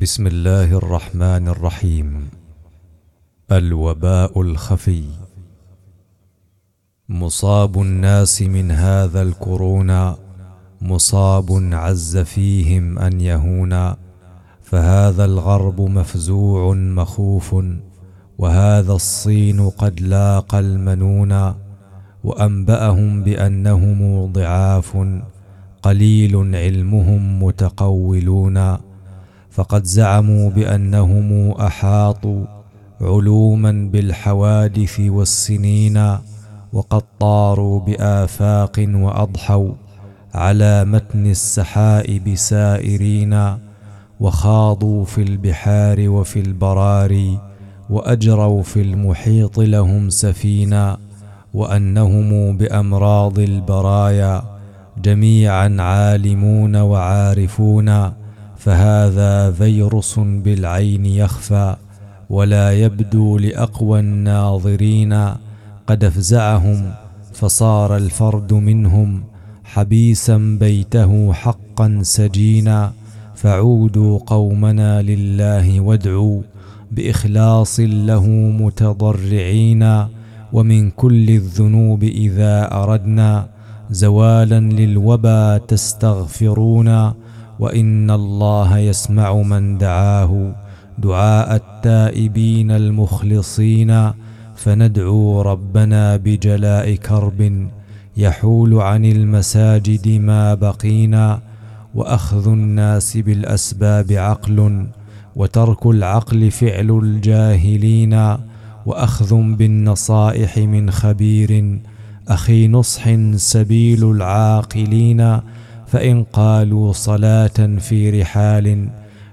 بسم الله الرحمن الرحيم. الوباء الخفي. مصاب الناس من هذا الكورونا. مصاب عز فيهم أن يهونا. فهذا الغرب مفزوع مخوف. وهذا الصين قد لاقى المنونا وأنبأهم بأنهم ضعاف. قليل علمهم متقولون. فقد زعموا بأنهم أحاطوا علوما بالحوادث والسنين وقد طاروا بآفاق وأضحوا على متن السحائب سائرين وخاضوا في البحار وفي البراري وأجروا في المحيط لهم سفينا وأنهم بأمراض البرايا جميعا عالمون وعارفون فهذا فيروس بالعين يخفى ولا يبدو لأقوى الناظرين. قد أفزعهم فصار الفرد منهم حبيسا بيته حقا سجينا. فعودوا قومنا لله وادعوا بإخلاص له متضرعين. ومن كل الذنوب إذا أردنا زوالا للوبا تستغفرون وإن الله يسمع من دعاه. دعاء التائبين المخلصين. فندعو ربنا بجلاء كرب يحول عن المساجد ما بقينا. وأخذ الناس بالأسباب عقل. وترك العقل فعل الجاهلين. وأخذ بالنصائح من خبير. أخي نصح سبيل العاقلين. فإن قالوا صلاة في رحال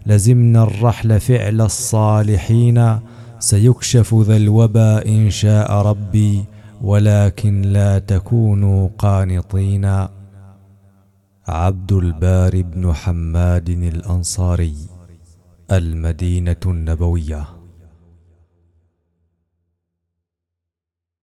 لزمنا الرحل فعل الصالحين سيكشف ذا الوبا إن شاء ربي ولكن لا تكونوا قانطين. عبد الباري بن حماد الأنصاري المدينة النبوية.